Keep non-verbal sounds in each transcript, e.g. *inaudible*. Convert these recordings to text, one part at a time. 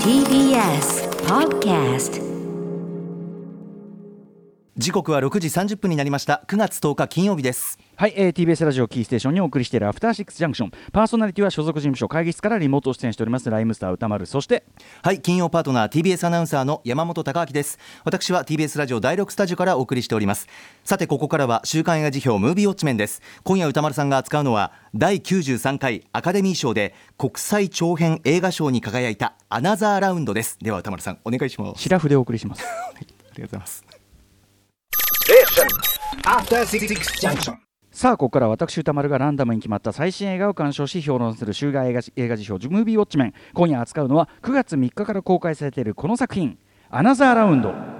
TBS Podcast 時刻は6時30分になりました。9月10日金曜日です。はい、えー、TBS ラジオキーステーションにお送りしているアフターシックスジャンクション。パーソナリティは所属事務所会議室からリモート出演しております。ライムスター歌丸。そしてはい金曜パートナー TBS アナウンサーの山本貴明です。私は TBS ラジオ第6スタジオからお送りしております。さてここからは週刊映画辞表ムービーウォッチメンです。今夜歌丸さんが扱うのは第93回アカデミー賞で国際長編映画賞に輝いたアナザーラウンドです。では歌丸さんお願いします。シラフでお送りします。*laughs* ありがとうございます.さあここから私歌丸がランダムに決まった最新映画を鑑賞し評論する週刊映画映画辞表ムービーウォッチメン。今夜扱うのは9月3日から公開されているこの作品。アナザーラウンド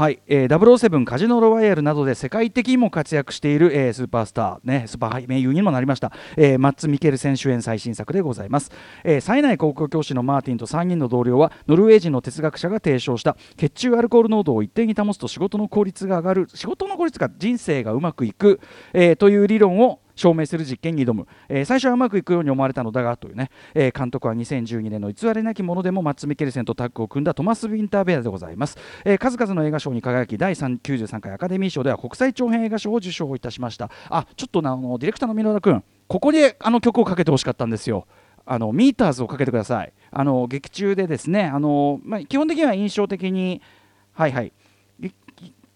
はい、えー、007カジノロワイヤルなどで世界的にも活躍している、えー、スーパースター、ね、スーパー名優にもなりました、えー、マッツ・ミケルセン主演最新作でございます、えー、冴えない高校教師のマーティンと3人の同僚はノルウェー人の哲学者が提唱した血中アルコール濃度を一定に保つと仕事の効率が上がる仕事の効率が人生がうまくいく、えー、という理論を証明する実験に挑む、えー、最初はうまくいくように思われたのだがというね、えー、監督は2012年の偽りなきものでもマッツ・ミケルセンとタッグを組んだトマス・ウィンターベアでございます、えー、数々の映画賞に輝き第93回アカデミー賞では国際長編映画賞を受賞いたしました。あちょっとなあのディレクターの箕田君ここであの曲をかけてほしかったんですよ。あのミーターズをかけてください。あの劇中でですねあの、まあ、基本的には印象的にはいはい。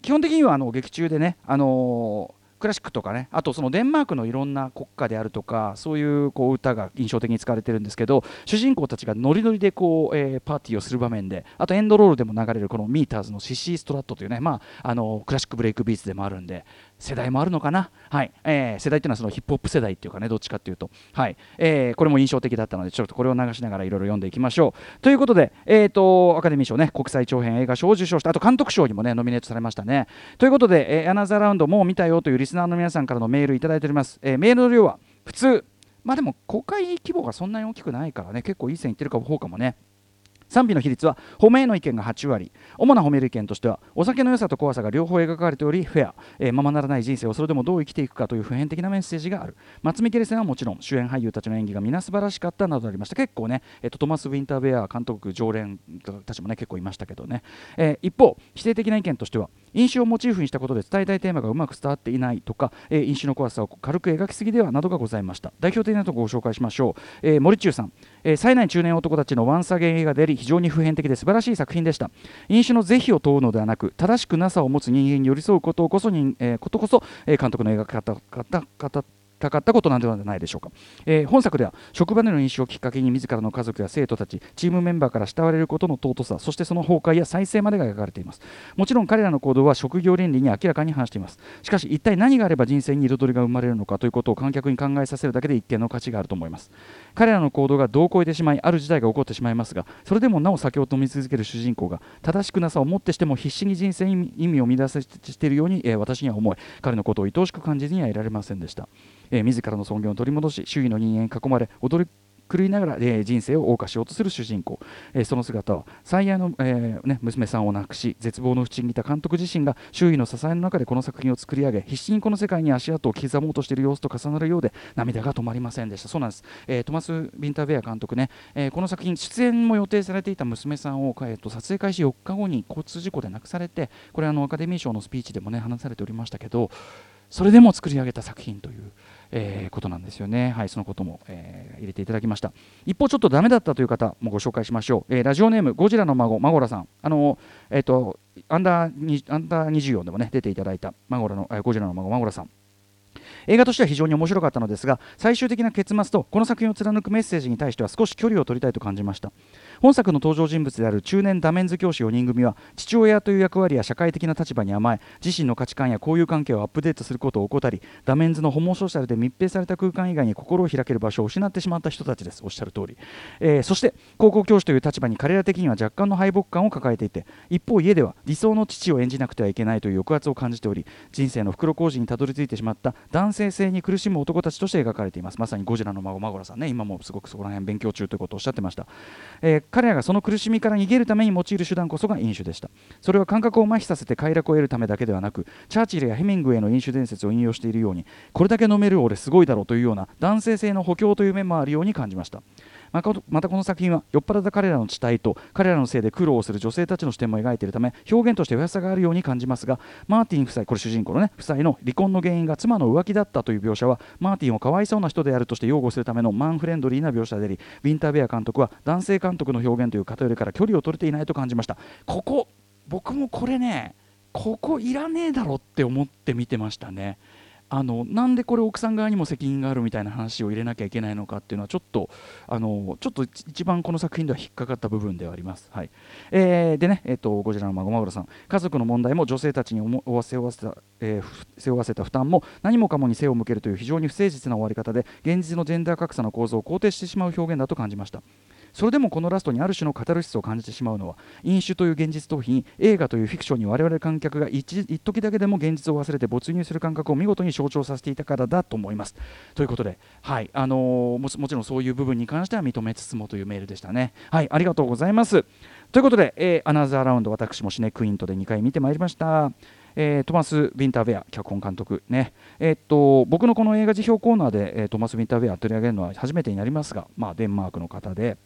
基本的にはあの劇中でねあのクラシックとかねあとそのデンマークのいろんな国歌であるとかそういうこう歌が印象的に使われてるんですけど主人公たちがノリノリでこう、えー、パーティーをする場面であとエンドロールでも流れるこのミーターズのシシーストラットというね、まあ、あのクラシックブレイクビーツでもあるんで世代もあるのかな、はい。えー、世代っていうのはそのヒップホップ世代っていうかねどっちかっていうと、はい。えー、これも印象的だったのでちょっとこれを流しながらいろいろ読んでいきましょう。ということで、えーと、アカデミー賞ね国際長編映画賞を受賞した。あと監督賞にもねノミネートされましたね。ということで、えー、アナザーラウンドもう見たよというリスナーの皆さんからのメールいただいております、えー、メールの量は普通。まあでも公開規模がそんなに大きくないからね結構いい線いってるか方かもね。賛否の比率は褒めへの意見が8割。主な褒める意見としてはお酒の良さと怖さが両方描かれておりフェア、えー、ままならない人生をそれでもどう生きていくかという普遍的なメッセージがある。松見ケレセンはもちろん主演俳優たちの演技が皆素晴らしかったなどありました。結構ね、えーと、トマス・ウィンターベア監督常連たちもね結構いましたけどね、えー、一方否定的な意見としては飲酒をモチーフにしたことで伝えたいテーマがうまく伝わっていないとか、えー、飲酒の怖さを軽く描きすぎではなどがございました。代表的なところをご紹介しましょう、えー、森中さん、えー、冴えない中年男たちのワンサゲン映画であり非常に普遍的で素晴らしい作品でした。飲酒の是非を問うのではなく正しくなさを持つ人間に寄り添うことこそに、えー、ことこそ、えー、監督の描き方方方たかったことなんではないでしょうか、えー、本作では職場での飲酒をきっかけに自らの家族や生徒たちチームメンバーから慕われることの尊さそしてその崩壊や再生までが描かれています。もちろん彼らの行動は職業倫理に明らかに反しています。しかし一体何があれば人生に彩りが生まれるのかということを観客に考えさせるだけで一定の価値があると思います。彼らの行動が度を超えてしまいある事態が起こってしまいますがそれでもなお酒を飲み続ける主人公が正しくなさをもってしても必死に人生に意味を見出しているように、えー、私には思い彼のことを愛おしく感じずにはいられませんでした。えー、自らの尊厳を取り戻し周囲の人間に囲まれ踊り狂いながら、えー、人生を謳歌しようとする主人公、えー、その姿は最愛の、えーね、娘さんを亡くし絶望の淵にいた監督自身が周囲の支えの中でこの作品を作り上げ必死にこの世界に足跡を刻もうとしている様子と重なるようで涙が止まりませんでした。そうなんです、えー、トマス・ビンターベア監督ね、えー、この作品出演も予定されていた娘さんを、えーと、撮影開始4日後に交通事故で亡くされてこれあのアカデミー賞のスピーチでもね話されておりましたけどそれでも作り上げた作品という。えー、ことなんですよね。はい、そのことも、えー、入れていただきました。一方、ちょっとダメだったという方もご紹介しましょう。えー、ラジオネーム、ゴジラの孫、マゴラさん。あのえっ、と、アンダーアンダー24でもね、出ていただいたマゴラの、えゴジラの孫、マゴラさん。映画としては非常に面白かったのですが最終的な結末とこの作品を貫くメッセージに対しては少し距離を取りたいと感じました本作の登場人物である中年ダメンズ教師4人組は父親という役割や社会的な立場に甘え自身の価値観や交友関係をアップデートすることを怠りダメンズのホモソーシャルで密閉された空間以外に心を開ける場所を失ってしまった人たちです。おっしゃる通り、えー、そして高校教師という立場に彼ら的には若干の敗北感を抱えていて一方家では理想の父を演じなくてはいけないという抑圧を感じており人生の袋小路にたどり着いてしまった男性性に苦しむ男たちとして描かれています。まさにゴジラの孫マゴラさんね。今もすごくそこら辺勉強中ということをおっしゃってました、えー彼らがその苦しみから逃げるために用いる手段こそが飲酒でした。それは感覚を麻痺させて快楽を得るためだけではなくチャーチルやヘミングウェイの飲酒伝説を引用しているようにこれだけ飲める俺すごいだろうというような男性性の補強という面もあるように感じました。またこの作品は酔っ払った彼らの地帯と彼らのせいで苦労をする女性たちの視点も描いているため表現として優しさがあるように感じますがマーティン夫妻これ主人公のね夫妻の離婚の原因が妻の浮気だったという描写はマーティンをかわいそうな人であるとして擁護するためのマンフレンドリーな描写でありウィンターベア監督は男性監督の表現という偏りから距離を取れていないと感じました。ここ僕もこれねここいらねえだろって思って見てましたね。あのなんでこれ奥さん側にも責任があるみたいな話を入れなきゃいけないのかっていうのはちょっとあのちょっと一番この作品では引っかかった部分ではあります。はいえーでね、えー、とゴジラの孫マグロさん家族の問題も女性たちに思わわせた、えー背負わせた負担も何もかもに背を向けるという非常に不誠実な終わり方で現実のジェンダー格差の構造を肯定してしまう表現だと感じました。それでもこのラストにある種のカタルシスを感じてしまうのは飲酒という現実逃避に映画というフィクションに我々観客が一一時だけでも現実を忘れて没入する感覚を見事に象徴させていたからだと思います。ということで、はいあのーもちもちろんそういう部分に関しては認めつつもというメールでしたね。はいありがとうございます。ということで、えーアナザーラウンド私もシネクイントで2回見てまいりました。えートマス・ヴィンターベア脚本監督ね、えーっと僕のこの映画辞表コーナーで、えートマス・ヴィンターベア取り上げるのは初めてになりますが、まあ、デンマークの方で。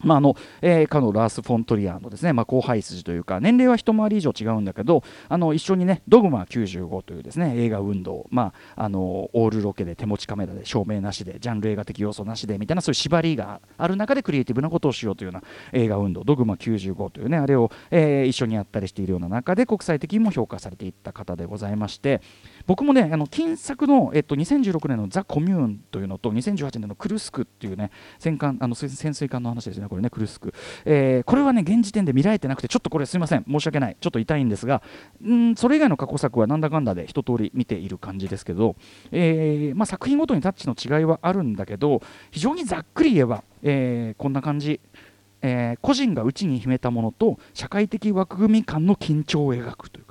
まああのえーかのラース・フォントリアのですね、まあ、後輩筋というか年齢は一回り以上違うんだけどあの一緒にね「ドグマ95」というですね映画運動、まあ、あのオールロケで手持ちカメラで照明なしでジャンル映画的要素なしでみたいなそういう縛りがある中でクリエイティブなことをしようというような映画運動「ドグマ95」というねあれを、えー一緒にやったりしているような中で国際的にも評価されていった方でございまして僕もねあの金作の、えっと、2016年の「ザ・コミューン」というのと2018年の「クルスク」っていうね戦艦あの潜水艦の話ですねこれねクルスク、えーこれはね現時点で見られてなくてちょっとこれすいません申し訳ない。ちょっと痛いんですがんそれ以外の過去作はなんだかんだで一通り見ている感じですけど、えーまあ、作品ごとにタッチの違いはあるんだけど非常にざっくり言えば、えーこんな感じ。えー個人が内に秘めたものと社会的枠組み間の緊張を描くという、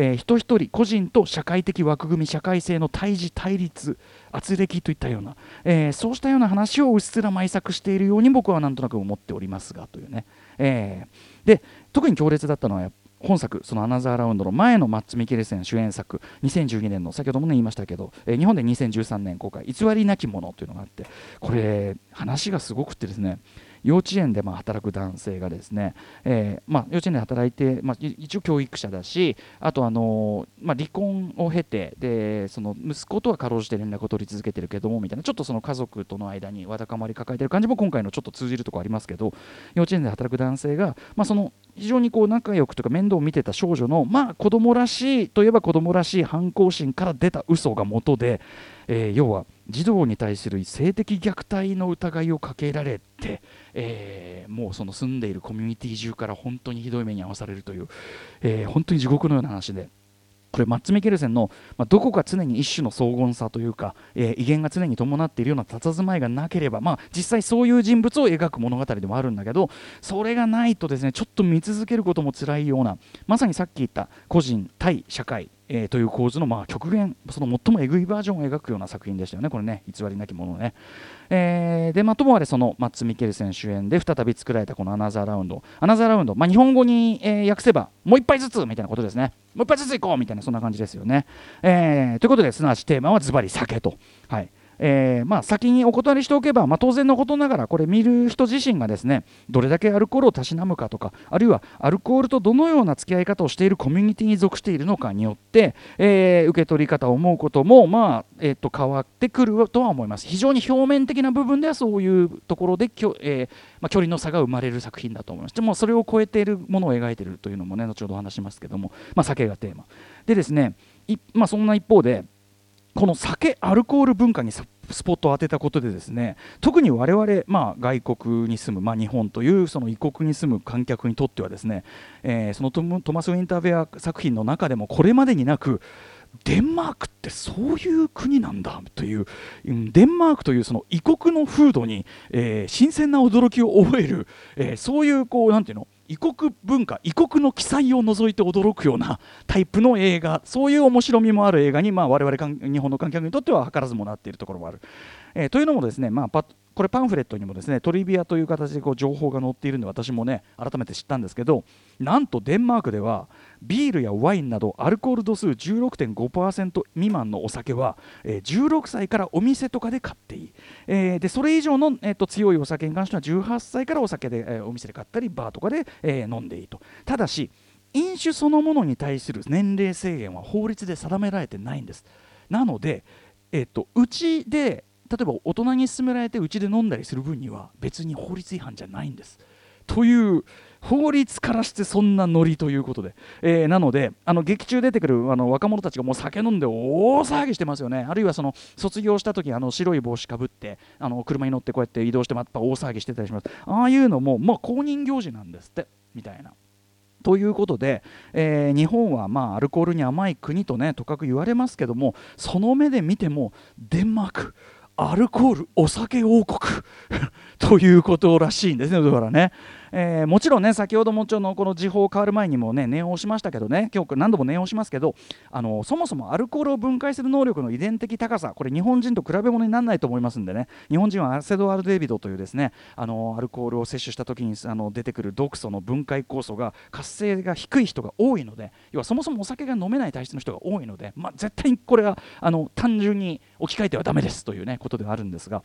えー人一人個人と社会的枠組み社会性の対峙対立圧力といったような、えーそうしたような話をうっすら埋作しているように僕はなんとなく思っておりますがというね、えーで特に強烈だったのは本作そのアナザーラウンドの前のマッツ・ミケルセン主演作2012年の先ほども、ね、言いましたけど、えー日本で2013年公開「偽りなき者」というのがあってこれ話がすごくてですね幼稚園でま働く男性がですね、えーま、幼稚園で働いて、まあ、一応教育者だしあと、あのまあ、離婚を経てでその息子とはかろうじて連絡を取り続けてるけどもみたいなちょっとその家族との間にわだかまり抱えてる感じも今回のちょっと通じるところありますけど幼稚園で働く男性が、まあ、その非常にこう仲良くとか面倒を見てた少女のまあ子供らしいといえば子供らしい反抗心から出た嘘が元で、えー要は児童に対する性的虐待の疑いをかけられて、えーもうその住んでいるコミュニティ中から本当にひどい目に遭わされるという、えー本当に地獄のような話で。これマッツ・ミケルセンの、まあ、どこか常に一種の荘厳さというか、えー威厳が常に伴っているような佇まいがなければ、まあ、実際そういう人物を描く物語でもあるんだけどそれがないとですねちょっと見続けることも辛いようなまさにさっき言った個人対社会、えーという構図のまあ極限その最もえぐいバージョンを描くような作品でしたよね。これね偽りなきものね。えーでまあ、ともあれそのマッツ・ミケルセン主演で再び作られたこのアナザーラウンド。アナザーラウンド、まあ、日本語に、えー訳せばもう一杯ずつみたいなことですね。もう一杯ずつ行こうみたいなそんな感じですよね、えーということですなわちテーマはズバリ酒と。はい。えーまあ、先にお断りしておけば、まあ、当然のことながらこれ見る人自身がですねどれだけアルコールをたしなむかとかあるいはアルコールとどのような付き合い方をしているコミュニティに属しているのかによって、えー受け取り方を思うことも、まあえー、と変わってくるとは思います。非常に表面的な部分ではそういうところできょ、えーまあ、距離の差が生まれる作品だと思います。でもそれを超えているものを描いているというのもね後ほど話しますけども、まあ、酒がテーマ。でですねいまあ、そんな一方でこの酒アルコール文化にスポットを当てたことでですね特に我々、まあ、外国に住む、まあ、日本というその異国に住む観客にとってはですね、えーそのトトマス・ウィンターベア作品の中でもこれまでになくデンマークってそういう国なんだといううんデンマークというその異国の風土に、えー新鮮な驚きを覚える、えーそういうこうなんていうの異国文化異国の記載を除いて驚くような *laughs* タイプの映画そういう面白みもある映画に、まあ、我々日本の観客にとっては図らずもなっているところもある。えー、というのもですね、まあ、パこれパンフレットにもですねトリビアという形でこう情報が載っているので私もね改めて知ったんですけどなんとデンマークではビールやワインなどアルコール度数16.5%未満のお酒は、えー、16歳からお店とかで買っていい、えー、でそれ以上の、えーと、強いお酒に関しては18歳からお酒で、えー、お店で買ったりバーとかで、えー、飲んでいいと。ただし飲酒そのものに対する年齢制限は法律で定められてないんです。なので、えーとうちで例えば大人に勧められてうちで飲んだりする分には別に法律違反じゃないんです。という法律からしてそんなノリということで、えー、なのであの劇中出てくるあの若者たちがもう酒飲んで大騒ぎしてますよね。あるいはその卒業した時あの白い帽子かぶってあの車に乗ってこうやって移動してまた大騒ぎしてたりします。ああいうのもまあ公認行事なんですって。みたいな。ということで、えー、日本はまあアルコールに甘い国とねとかく言われますけどもその目で見てもデンマーク。アルコールお酒王国 *laughs* ということらしいんですねだからね。えー、もちろんね先ほどもちろんこの時報変わる前にもね念を押しましたけどね今日何度も念を押しますけどあのそもそもアルコールを分解する能力の遺伝的高さこれ日本人と比べ物にならないと思いますんでね日本人はアセドアルデビドというですねあのアルコールを摂取した時にあの出てくる毒素の分解酵素が活性が低い人が多いので要はそもそもお酒が飲めない体質の人が多いので、まあ、絶対にこれはあの単純に置き換えてはだめですというねことではあるんですが。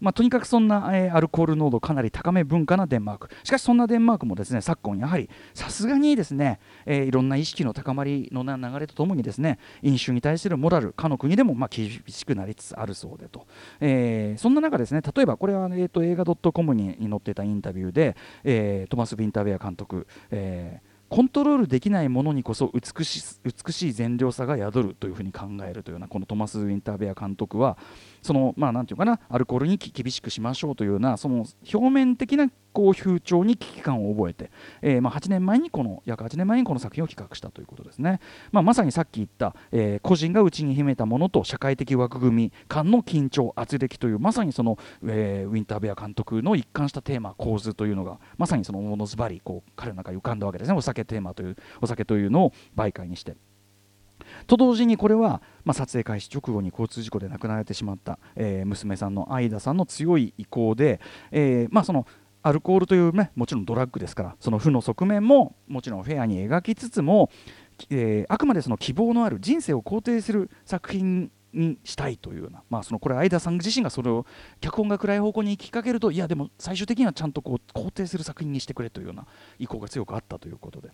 まあ、とにかくそんな、えー、アルコール濃度かなり高め文化なデンマーク。しかしそんなデンマークもですね昨今やはりさすがにですね、えー、いろんな意識の高まりの流れとともにですね飲酒に対するモラルかの国でもまあ厳しくなりつつあるそうでと、えー、そんな中ですね例えばこれは、えーと、映画 .com に載っていたインタビューで、えー、トマス・ビンターベア監督、えーコントロールできないものにこそ美し美しい善良さが宿るというふうに考えるというようなこのトマス・ウィンターベア監督はそのまあなんていうかなアルコールに厳しくしましょうというようなその表面的なこう風潮に危機感を覚えて、えー、まあ8年前にこの約8年前にこの作品を企画したということですね、まあ、まさにさっき言った、えー、個人が内に秘めたものと社会的枠組み間の緊張圧力というまさにその、えー、ウィンターベア監督の一貫したテーマ構図というのがまさにそのものずばりこう彼の中に浮かんだわけですねお酒テーマというお酒というのを媒介にして。と同時にこれは、まあ、撮影開始直後に交通事故で亡くなられてしまった、えー、娘さんのアイダさんの強い意向で、えー、まあ、そのアルコールという、ね、もちろんドラッグですからその負の側面ももちろんフェアに描きつつも、えー、あくまでその希望のある人生を肯定する作品にしたいというような、まあ、そのこれ相田さん自身がそれを脚本が暗い方向に行きかけるといやでも最終的にはちゃんとこう肯定する作品にしてくれというような意向が強くあったということで、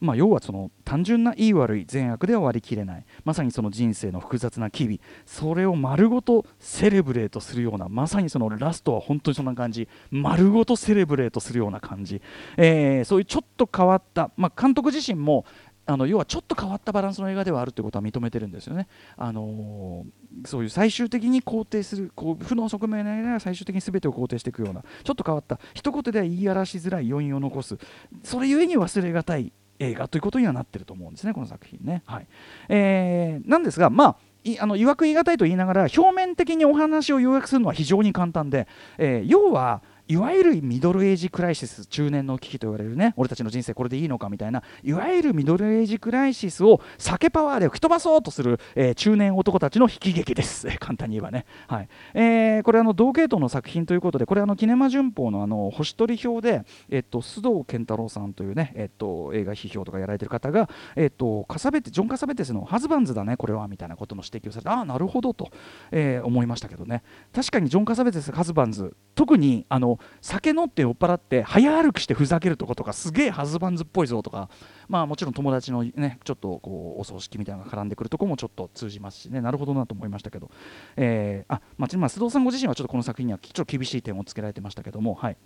まあ、要はその単純ないい悪い善悪では割り切れない。まさにその人生の複雑な機微。それを丸ごとセレブレートするような。まさにそのラストは本当にそんな感じ。丸ごとセレブレートするような感じ、えー、そういうちょっと変わった、まあ、監督自身もあの要はちょっと変わったバランスの映画ではあるということは認めてるんですよね。あのー、そういう最終的に肯定するこう負の側面の映画が最終的に全てを肯定していくような。ちょっと変わった。一言では言い表しづらい余韻を残す。それゆえに忘れがたい。映画ということにはなってると思うんですねこの作品ね。はいえー、なんですがまあいあの曰く言い難いと言いながら表面的にお話を要約するのは非常に簡単で、えー、要はいわゆるミドルエイジクライシス中年の危機と言われるね俺たちの人生これでいいのかみたいないわゆるミドルエイジクライシスを酒パワーで吹き飛ばそうとする、えー、中年男たちの悲劇です、簡単に言えばね、はい。えー、これあの同系統の作品ということでこれあのキネマ旬報のあの星取り表で、えっと、須藤健太郎さんというね、えっと、映画批評とかやられてる方が、えっと、カサベテジョン・カサベテスのハズバンズだねこれはみたいなことの指摘をされてああなるほどと、えー、思いましたけどね。確かにジョン・カサベテスハズバンズ特にあの酒飲って酔っ払って早歩きしてふざけるとことかすげえハズバンズっぽいぞとかまあもちろん友達のねちょっとこうお葬式みたいなのが絡んでくるとこもちょっと通じますしね。なるほどなと思いましたけど、えー、あまあ、須藤さんご自身はちょっとこの作品にはちょっと厳しい点をつけられてましたけども。はい。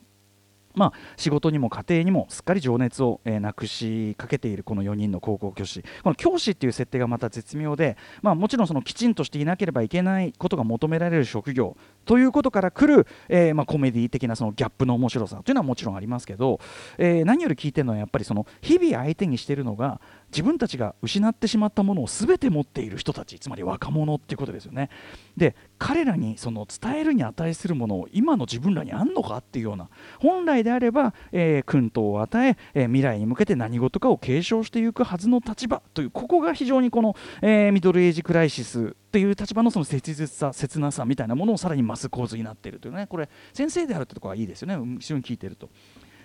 まあ、仕事にも家庭にもすっかり情熱を、えー、なくしかけているこの4人の高校教師。この教師っていう設定がまた絶妙で、まあ、もちろんそのきちんとしていなければいけないことが求められる職業。ということから来る、えーまあ、コメディ的なそのギャップの面白さ。というのはもちろんありますけど、えー、何より聞いてるのはやっぱりその日々相手にしているのが自分たちが失ってしまったものを全て持っている人たち。つまり若者っていうことですよね。で彼らにその伝えるに値するものを今の自分らにあんのかっていうような本来であれば、えー、薫陶を与ええー、未来に向けて何事かを継承していくはずの立場というここが非常にこの、えー、ミドルエイジクライシスっていう立場のその切実さ切なさみたいなものをさらに増す構図になっているというねこれ先生であるってところはいいですよね一緒に聞いてると。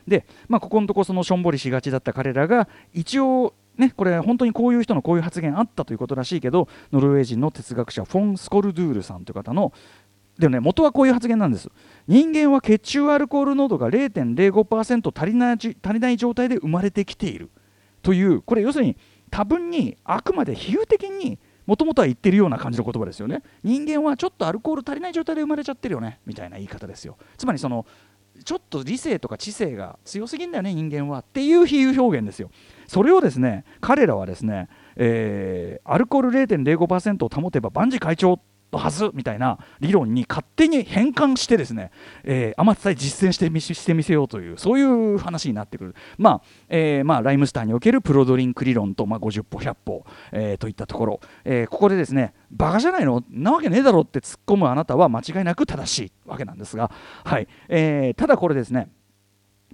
で、まあ、ここのとこそのしょんぼりしがちだった彼らが一応ね、これ本当にこういう人のこういう発言あったということらしいけどノルウェー人の哲学者フォン・スコルドゥールさんという方のでもね元はこういう発言なんです。人間は血中アルコール濃度が0.05%足りない足りない状態で生まれてきているというこれ要するに多分にあくまで比喩的にもともとは言ってるような感じの言葉ですよね。人間はちょっとアルコール足りない状態で生まれちゃってるよねみたいな言い方ですよ。つまりそのちょっと理性とか知性が強すぎんだよね人間はっていう比喩表現ですよ。それをですね彼らはですね、えー、アルコール0.05%を保てば万事会長はずみたいな理論に勝手に変換してですね、えー、天津さえ実践してみしてみせようというそういう話になってくる、まあえーまあ、ライムスターにおけるプロドリンク理論と、まあ、50歩100歩、えー、といったところ、え、ここでですねバカじゃないの？なわけねえだろって突っ込むあなたは間違いなく正しいわけなんですが、はい。えー、ただこれですね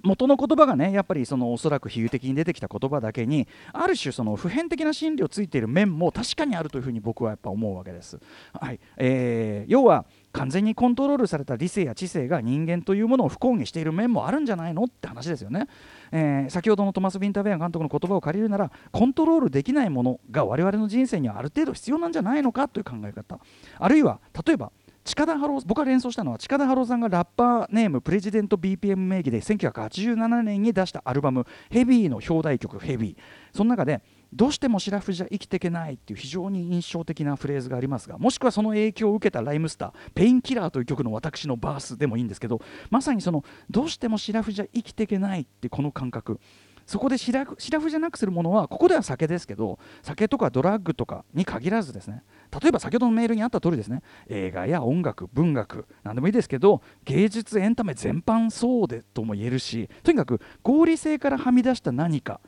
元の言葉がねやっぱりそのおそらく比喩的に出てきた言葉だけにある種その普遍的な心理をついている面も確かにあるというふうに僕はやっぱ思うわけです。はいえー、要は完全にコントロールされた理性や知性が人間というものを不幸にしている面もあるんじゃないのって話ですよね。えー、先ほどのトマス・ビンターベア監督の言葉を借りるならコントロールできないものが我々の人生にはある程度必要なんじゃないのかという考え方あるいは例えば近田春夫僕が連想したのは近田春夫さんがラッパーネームプレジデント BPM 名義で1987年に出したアルバム「ヘビーの表題曲「ヘビー。その中で「どうしてもシラフじゃ生きていけない」っていう非常に印象的なフレーズがありますがもしくはその影響を受けたライムスター「ペインキラー」という曲の私のバースでもいいんですけどまさにその「どうしてもシラフじゃ生きていけない」ってこの感覚。そこでシラフシラフじゃなくするものはここでは酒ですけど酒とかドラッグとかに限らずですね。例えば先ほどのメールにあった通りですね。映画や音楽文学何でもいいですけど芸術エンタメ全般そうでとも言えるしとにかく合理性からはみ出した何か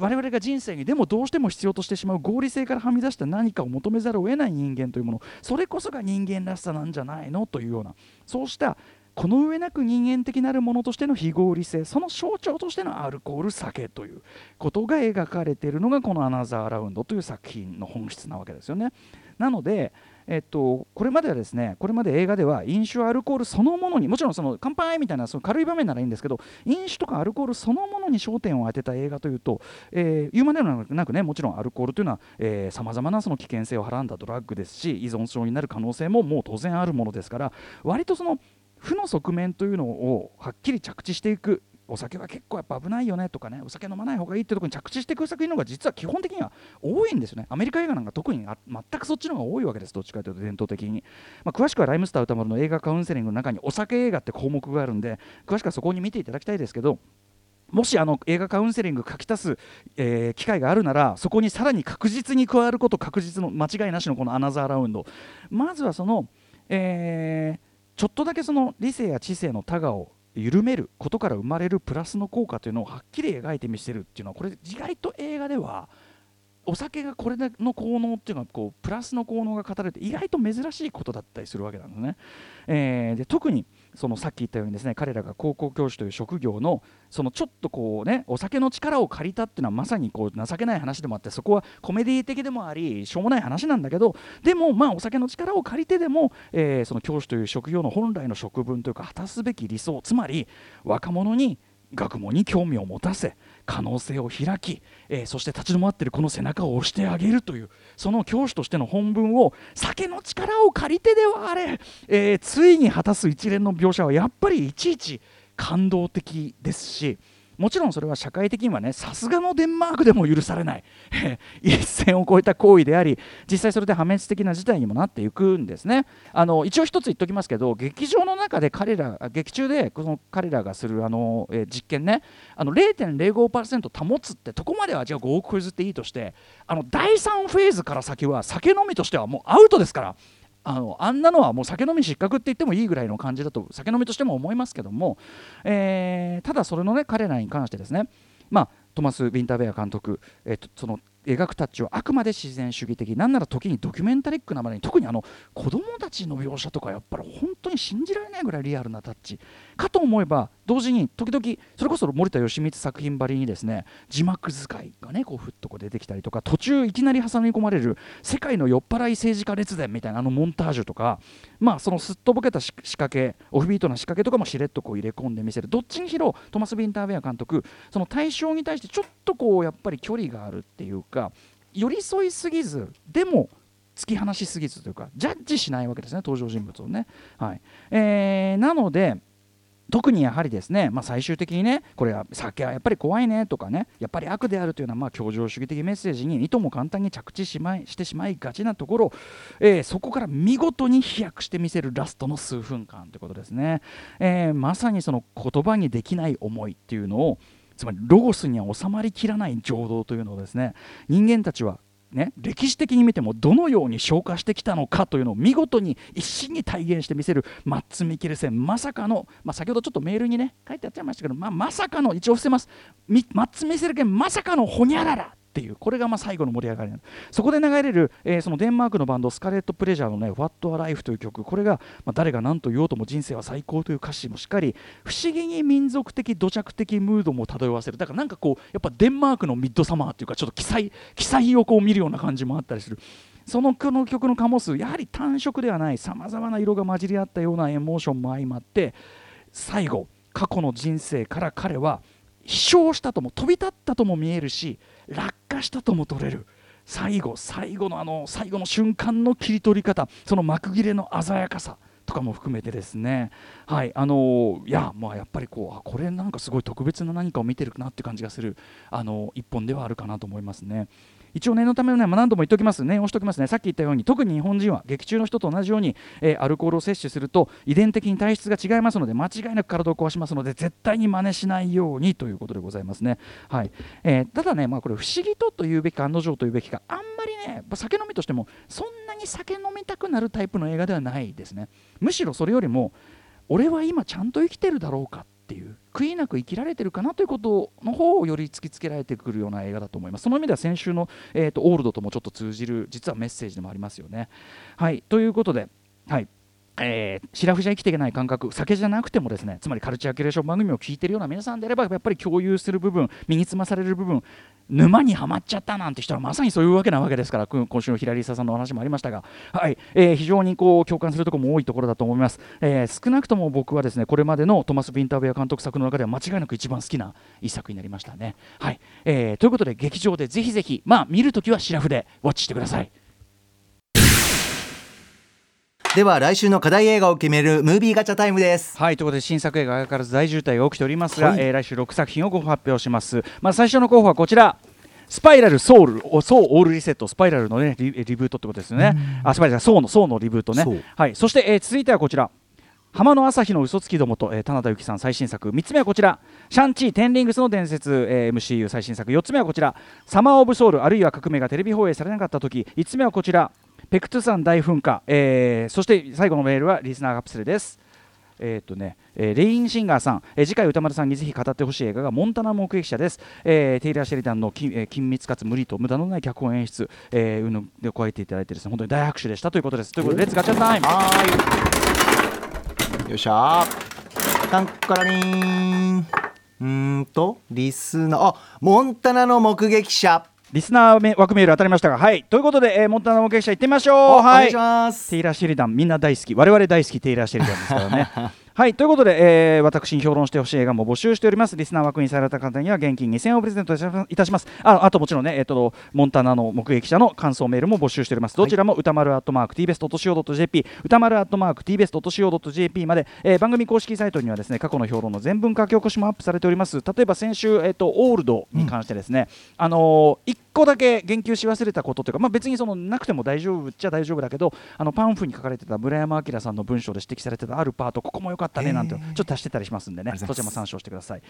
我々が人生にでもどうしても必要としてしまう合理性からはみ出した何かを求めざるを得ない人間というものそれこそが人間らしさなんじゃないの？というようなそうしたこの上なく人間的なるものとしての非合理性その象徴としてのアルコール酒ということが描かれているのがこの「アナザーラウンド」という作品の本質なわけですよね。なので、えっと、これまではですねこれまで映画では飲酒アルコールそのものにもちろんその乾杯みたいなその軽い場面ならいいんですけど飲酒とかアルコールそのものに焦点を当てた映画というと、えー、言うまでもなくねもちろんアルコールというのはさまざまなその危険性をはらんだドラッグですし依存症になる可能性ももう当然あるものですから割とその負の側面というのをはっきり着地していく。お酒は結構やっぱ危ないよねとかね。お酒飲まない方がいいってところに着地していく作品の方が実は基本的には多いんですよね。アメリカ映画なんか特に全くそっちの方が多いわけですどっちかというと伝統的に、まあ、詳しくはライムスター歌丸の映画カウンセリングの中にお酒映画って項目があるんで詳しくはそこに見ていただきたいですけどもしあの映画カウンセリング書き足す、えー、機会があるならそこにさらに確実に加わること確実の間違いなしのこのアナザーラウンド。まずはその、えーちょっとだけその理性や知性の他我を緩めることから生まれるプラスの効果というのをはっきり描いてみせるっていうのはこれ意外と映画ではお酒がこれの効能っていうのはこうプラスの効能が語られて意外と珍しいことだったりするわけなんですね。えー、で特にそのさっき言ったようにですね彼らが高校教師という職業のそのちょっとこうねお酒の力を借りたっていうのはまさにこう情けない話でもあってそこはコメディ的でもありしょうもない話なんだけどでもまあお酒の力を借りてでも、えー、その教師という職業の本来の職分というか果たすべき理想つまり若者に学問に興味を持たせ可能性を開き、えー、そして立ち止まっているこの背中を押してあげるというその教師としての本文を酒の力を借りてではあれ、えー、ついに果たす一連の描写はやっぱりいちいち感動的ですしもちろんそれは社会的にはねさすがのデンマークでも許されない。*laughs* 一線を越えた行為であり実際それで破滅的な事態にもなっていくんですね。あの一応一つ言っておきますけど劇場の中で彼ら劇中でこの彼らがするあの、え実験ねあの0.05%保つってとこまではじゃあ5億譲っていいとしてあの第3フェーズから先は酒飲みとしてはもうアウトですから。あのあんなのはもう酒飲み失格って言ってもいいぐらいの感じだと酒飲みとしても思いますけども、えー、ただそれのね彼らに関してですねまあトマス・ウィンターベア監督、えー、とその描くタッチはあくまで自然主義的なんなら時にドキュメンタリックなまでに特にあの子供たちの描写とかやっぱり本当に信じられないぐらいリアルなタッチ。かと思えば同時に時々それこそ森田義満作品ばりにですね字幕使いがねこうふっとこう出てきたりとか途中いきなり挟み込まれる世界の酔っ払い政治家列伝みたいなあのモンタージュとかまあそのすっとぼけた仕掛けオフビートな仕掛けとかもしれっとこう入れ込んでみせるどっちにしろトマス・ビンターベア監督その対象に対してちょっとこうやっぱり距離があるっていうか寄り添いすぎずでも突き放しすぎずというかジャッジしないわけですね登場人物をね。はいえー、なので特にやはりですね、まあ、最終的にねこれは酒はやっぱり怖いねとかねやっぱり悪であるというようなまあ協情主義的メッセージにいとも簡単に着地しまいしてしまいがちなところ、えー、そこから見事に飛躍してみせるラストの数分間ということですね、えー、まさにその言葉にできない思いっていうのをつまりロゴスには収まりきらない情動というのをですね人間たちはね、歴史的に見てもどのように消化してきたのかというのを見事に一心に体現してみせるマッツ・ミケルセンまさかの、まあ、先ほどちょっとメールにね書いてあっちゃいましたけど、まあ、まさかの一応伏せます。マッツ・ミケルセンまさかのほにゃらら。っていうこれがまあ最後の盛り上がりそこで流れる、えー、そのデンマークのバンドスカレット・プレジャーのね「What a Life」という曲これが、ま、誰が何と言おうとも人生は最高という歌詞もしっかり不思議に民族的土着的ムードも漂わせる。だからなんかこうやっぱデンマークのミッドサマーっていうかちょっと記載記載をこう見るような感じもあったりする。そのこの曲の醸すやはり単色ではないさまざまな色が混じり合ったようなエモーションも相まって最後過去の人生から彼は飛翔したとも飛び立ったとも見えるし落下したとも取れる。最後最後のあの最後の瞬間の切り取り方。その幕切れの鮮やかさとかも含めてですね。はいあのいやまあやっぱりこうこれなんかすごい特別な何かを見てるなって感じがするあの一本ではあるかなと思いますね。一応念のためのね、まあ、何度も言っておきます念をしておきますね。さっき言ったように特に日本人は劇中の人と同じように、えー、アルコールを摂取すると遺伝的に体質が違いますので間違いなく体を壊しますので絶対に真似しないようにということでございますね、はい。えー、ただね、まあ、これ不思議とというべきか案の定というべきかあんまりね酒飲みとしてもそんなに酒飲みたくなるタイプの映画ではないですね。むしろそれよりも俺は今ちゃんと生きてるだろうかっていう悔いなく生きられてるかなということの方をより突きつけられてくるような映画だと思います。その意味では先週の、えーと、オールドともちょっと通じる実はメッセージでもありますよね。はい。ということで、はい。えー、シラフじゃ生きていけない感覚酒じゃなくてもですねつまりカルチャーキュレーション番組を聞いてるような皆さんであればやっぱり共有する部分身につまされる部分沼にはまっちゃったなんて人はまさにそういうわけなわけですから今週のヒラリーサさんのお話もありましたが、はいえー、非常にこう共感するところも多いところだと思います、えー、少なくとも僕はですねこれまでのトマス・ビンターベア監督作の中では間違いなく一番好きな一作になりましたね、はいえー、ということで劇場でぜひぜひまあ見るときはシラフでウォッチしてください。では来週の課題映画を決めるムービーガチャタイムです。はいということで新作映画相変わらず大渋滞が起きておりますが、はい、えー、来週6作品をご発表します。まあ最初の候補はこちら。スパイラルソウル、ソウオールリセット、スパイラルのねリリブートってことですね。あ、スパイラル、ソウのソウのリブートね。はい。そして、えー、続いてはこちら。浜の朝日の嘘つきどもと、えー、タナダユキさん最新作。3つ目はこちら。シャンチー・テンリングスの伝説、えー、MCU 最新作。4つ目はこちら。サマー・オブ・ソウルあるいは革命がテレビ放映されなかった時。5つ目はこちらペクトゥ山大噴火、えー、そして最後のメールはリスナーカプセルです。えーとねえー、レインシンガーさん、えー、次回宇多丸さんにぜひ語ってほしい映画がモンタナの目撃者です、えー、テイラー・シェリダンの緊,、えー、緊密かつ無理と無駄のない脚本演出、えー、うぬで加えていただいてですね本当に大拍手でした。ということです。ということで Let's ガチャタイムはい。よっしゃタンカラリン。うんとリスナー。あモンタナの目撃者。リスナー枠メール当たりましたが、はい。ということで、えー、モンタナ目撃者行ってみましょう。はい。お願いします。テイラー・シェリダン、みんな大好き。我々大好きテイラー・シェリダンですからね。はいということで、えー、私に評論してほしい映画も募集しております。リスナー枠にされた方には現金2000円をプレゼントいたします。ああともちろんね、えーと、モンタナの目撃者の感想メールも募集しております。どちらも歌丸アットマーク tbest.co.jp 歌丸アットマーク tbest.co.jp まで、えー、番組公式サイトにはですね過去の評論の全文書き起こしもアップされております。例えば先週、えーと、オールドに関してですね、うん、あのー、1個だけ言及し忘れたことというか、まあ、別にそのなくても大丈夫っちゃ大丈夫だけどあのパンフに書かれてた村山明さんの文章で指摘されてたあるパートここも良かったねなんてちょっと足してたりしますんでねそちらも参照してください。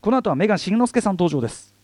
この後はメガン慎之介さん登場です